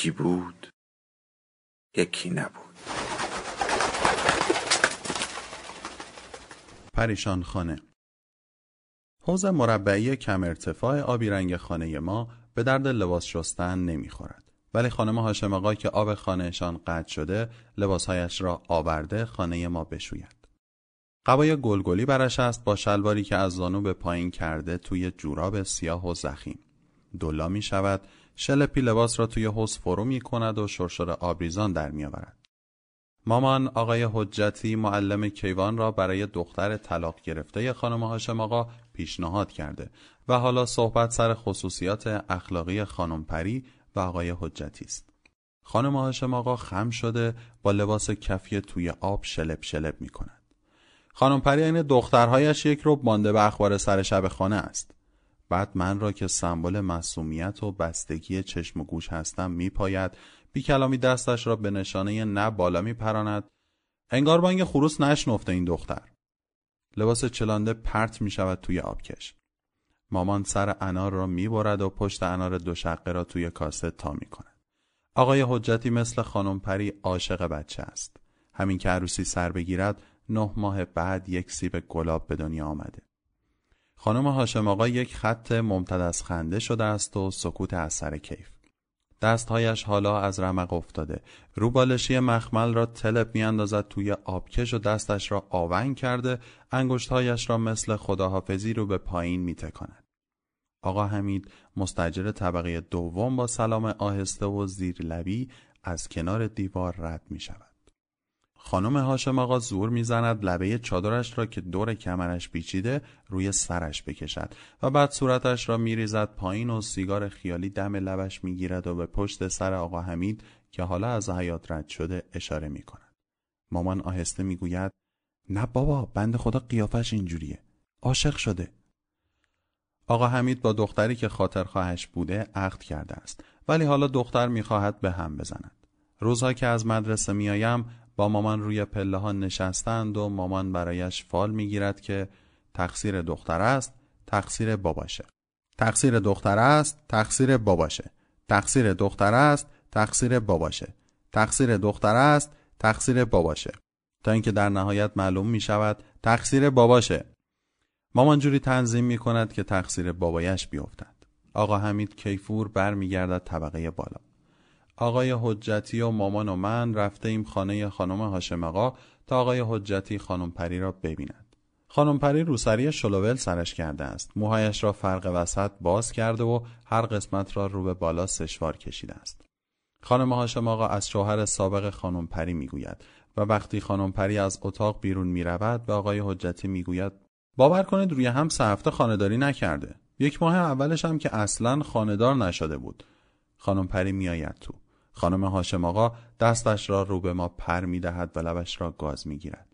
یکی بود یکی نبود پریشان خانه حوز مربعی کم ارتفاع آبی رنگ خانه ما به درد لباس شستن نمی‌خورد. ولی خانم هاشم آقا که آب خانهشان قطع شده لباسهایش را آورده خانه ما بشوید. قبای گلگلی برش است با شلواری که از زانو به پایین کرده توی جوراب سیاه و زخیم. دلا می شود شلپی لباس را توی حوز فرو می کند و شرشر آبریزان در می آورد. مامان آقای حجتی معلم کیوان را برای دختر طلاق گرفته خانم هاشم آقا پیشنهاد کرده و حالا صحبت سر خصوصیات اخلاقی خانم پری و آقای حجتی است. خانم هاشم آقا خم شده با لباس کفی توی آب شلپ شلپ می کند. خانم پری این دخترهایش یک رو مانده به اخبار سر شب خانه است. بعد من را که سمبل مسومیت و بستگی چشم و گوش هستم میپاید بی کلامی دستش را به نشانه نه بالا میپراند انگار بانگ خروس نشنفته این دختر لباس چلانده پرت می شود توی آبکش مامان سر انار را می‌برد و پشت انار دوشقه را توی کاسه تا می کند. آقای حجتی مثل خانم پری عاشق بچه است. همین که عروسی سر بگیرد نه ماه بعد یک سیب گلاب به دنیا آمده. خانم هاشم آقا یک خط ممتد از خنده شده است و سکوت از سر کیف. دستهایش حالا از رمق افتاده. روبالشی مخمل را تلپ میاندازد توی آبکش و دستش را آونگ کرده انگشتهایش را مثل خداحافظی رو به پایین میتکاند. آقا حمید مستجر طبقه دوم با سلام آهسته و زیر لبی از کنار دیوار رد می شود. خانم هاشم آقا زور می‌زند لبه چادرش را که دور کمرش پیچیده روی سرش بکشد و بعد صورتش را میریزد پایین و سیگار خیالی دم لبش می‌گیرد و به پشت سر آقا حمید که حالا از حیات رد شده اشاره می‌کند. مامان آهسته می‌گوید نه بابا بند خدا قیافش اینجوریه. عاشق شده. آقا حمید با دختری که خاطر خواهش بوده عقد کرده است ولی حالا دختر می‌خواهد به هم بزند. روزها که از مدرسه میآیم با مامان روی پله ها نشستند و مامان برایش فال می‌گیرد که تقصیر دختر است تقصیر باباشه. تقصیر دختر است تقصیر باباشه. تقصیر دختر است تقصیر باباشه. تقصیر دختر است تقصیر باباشه. تا اینکه در نهایت معلوم می شود تقصیر باباشه. مامان جوری تنظیم می کند که تقصیر بابایش بیفتد. آقا حمید کیفور برمیگردد طبقه بالا. آقای حجتی و مامان و من رفته ایم خانه خانم هاشم آقا تا آقای حجتی خانم پری را ببیند. خانم پری روسری شلوول سرش کرده است. موهایش را فرق وسط باز کرده و هر قسمت را رو به بالا سشوار کشیده است. خانم هاشم آقا از شوهر سابق خانم پری می‌گوید و وقتی خانم پری از اتاق بیرون می رود به آقای حجتی می‌گوید باور کنید روی هم سه هفته خانداری نکرده. یک ماه اولش هم که اصلا خاندار نشده بود. خانم پری میآید تو. خانم هاشم آقا دستش را رو به ما پر می دهد و لبش را گاز می گیرد.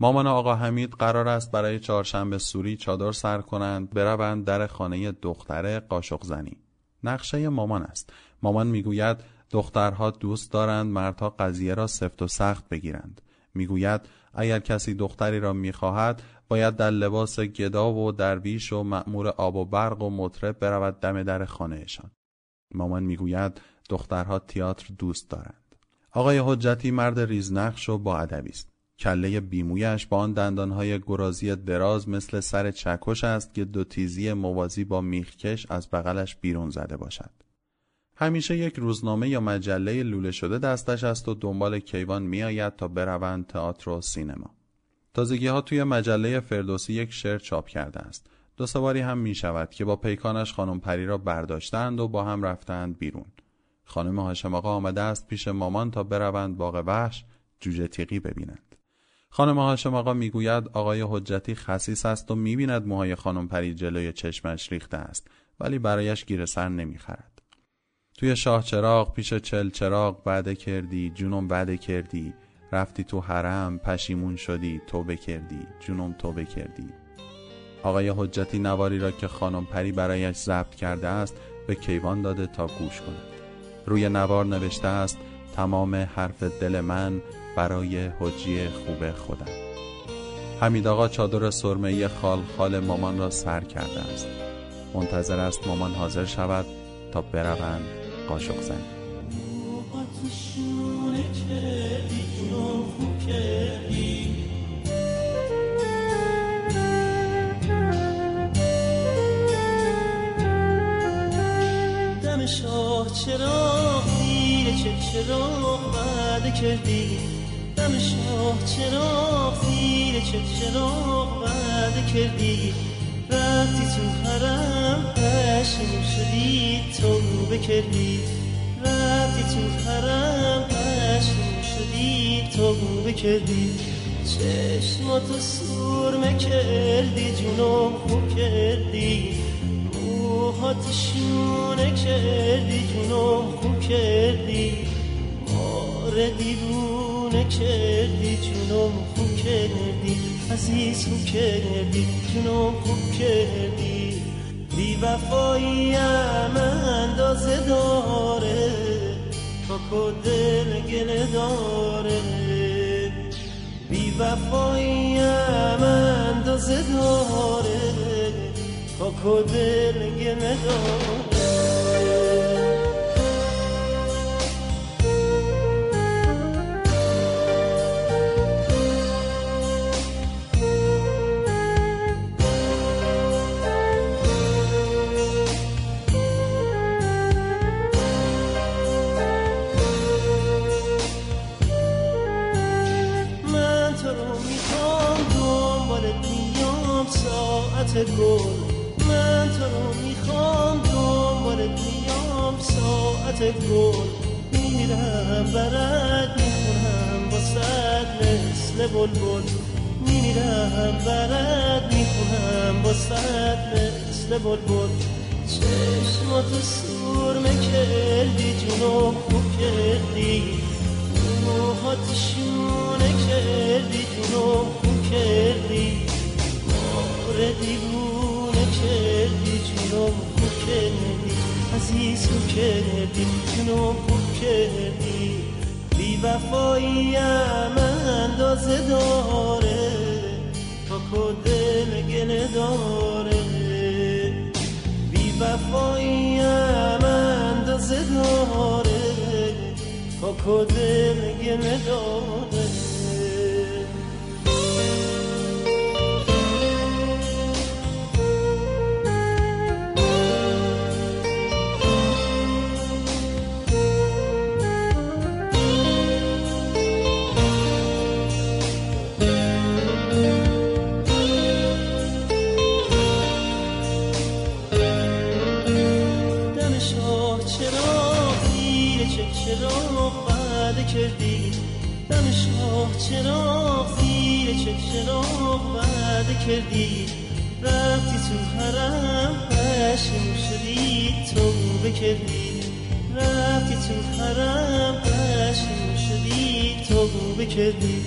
مامان آقا حمید قرار است برای چهارشنبه سوری چادر سر کنند بروند در خانه دختر قاشق زنی. نقشه مامان است. مامان می‌گوید دخترها دوست دارند مردها قضیه را سفت و سخت بگیرند. می‌گوید اگر کسی دختری را می‌خواهد باید در لباس گدا و درویش و مأمور آب و برق و مطرب برود دم در خانهشان. مامان می‌گوید دخترها تئاتر دوست دارند. آقای حجتی مرد ریزنقش و با ادبی است. کله بیمویش با آن دندانهای گرازی دراز مثل سر چکش است که دو تیزی موازی با میخکش از بغلش بیرون زده باشد. همیشه یک روزنامه یا مجله لوله شده دستش است و دنبال کیوان میآید تا بروند تئاتر و سینما. تازگی ها توی مجله فردوسی یک شعر چاپ کرده است. دو سواری هم می شود که با پیکانش خانم پری را برداشتند و با هم رفتند بیرون. خانم هاشم آقا آمده است پیش مامان تا بروند باغ وحش جوجه تیغی ببینند خانم هاشم آقا می‌گوید آقای حجتی خسیس است و می‌بیند موهای خانم پری جلوی چشمش ریخته است ولی برایش گیر سر نمی‌خرد. توی شاه چراغ پیش چل چراغ بعده کردی جونم بعده کردی رفتی تو حرم پشیمون شدی توبه کردی جونم توبه کردی. آقای حجتی نواری را که خانم پری برایش ضبط کرده است به کیوان داده تا گوش کند. روی نوار نوشته است تمام حرف دل من برای حجی خوب خودم. حمید آقا چادر سرمهی خال خال مامان را سر کرده است. منتظر است مامان حاضر شود تا بروند قاشق زنی شاه چرا چرا بعد کردی؟ دم شاه چرا زیر چه چرا بعد کردی؟ رفتی تو حرم پشم شدی توبه کردی. رفتی تو حرم پشم شدی توبه کردی. چشماتو سرمه کردی جونم خوب کردی. موهاتشونه کردی جونم خوب کردی. آره دیوونه کردی جونم خوب کردی عزیز خوب کردی جونم خوب کردی. بی وفاییم اندازه داره تا دل گله داره. بی وفاییم اندازه داره تا دل گله داره. ساعت گل. من تو رو می‌خوام دنبالت میام ساعت گل. میرم برد می‌خونم با صد مثل بلبل. میرم برد می‌خونم با صد مثل بلبل. چشماتو سرمه کردی جونو خوب کردی. موهاتشونه کردی جونو خوب کردی. آره دیوونه کردی جونم خوب کردی عزیز خوب کردی جونم خوب کردی. بی وفاییم اندازه داره تا دل گله داره. بی وفاییم اندازه داره دل گله داره. کردی؟ دم شاه چرا زیر چه چرا بعد کردی؟ رفتی تو حرم پشم شدی توبه کردی. رفتی تو حرم پشم شدی توبه کردی.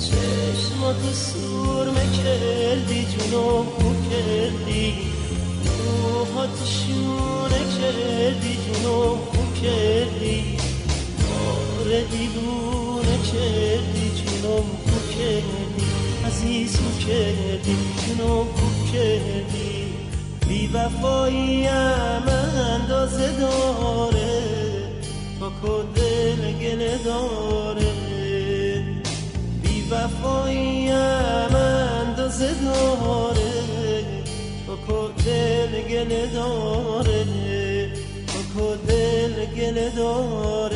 چشماتو سرمه کردی جونو خوب کردی. موهاتشونه کردی جونو خوب کردی. آره دیوونه کردی جونم خوب کردی عزیز خوب کردی جونم خوب کردی. بی وفاییم اندازه داره تا دل گله داره. بی وفاییم اندازه داره تا دل گله داره تا دل گله داره.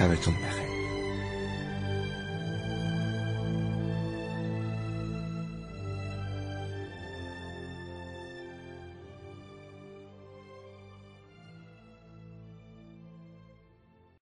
才会这么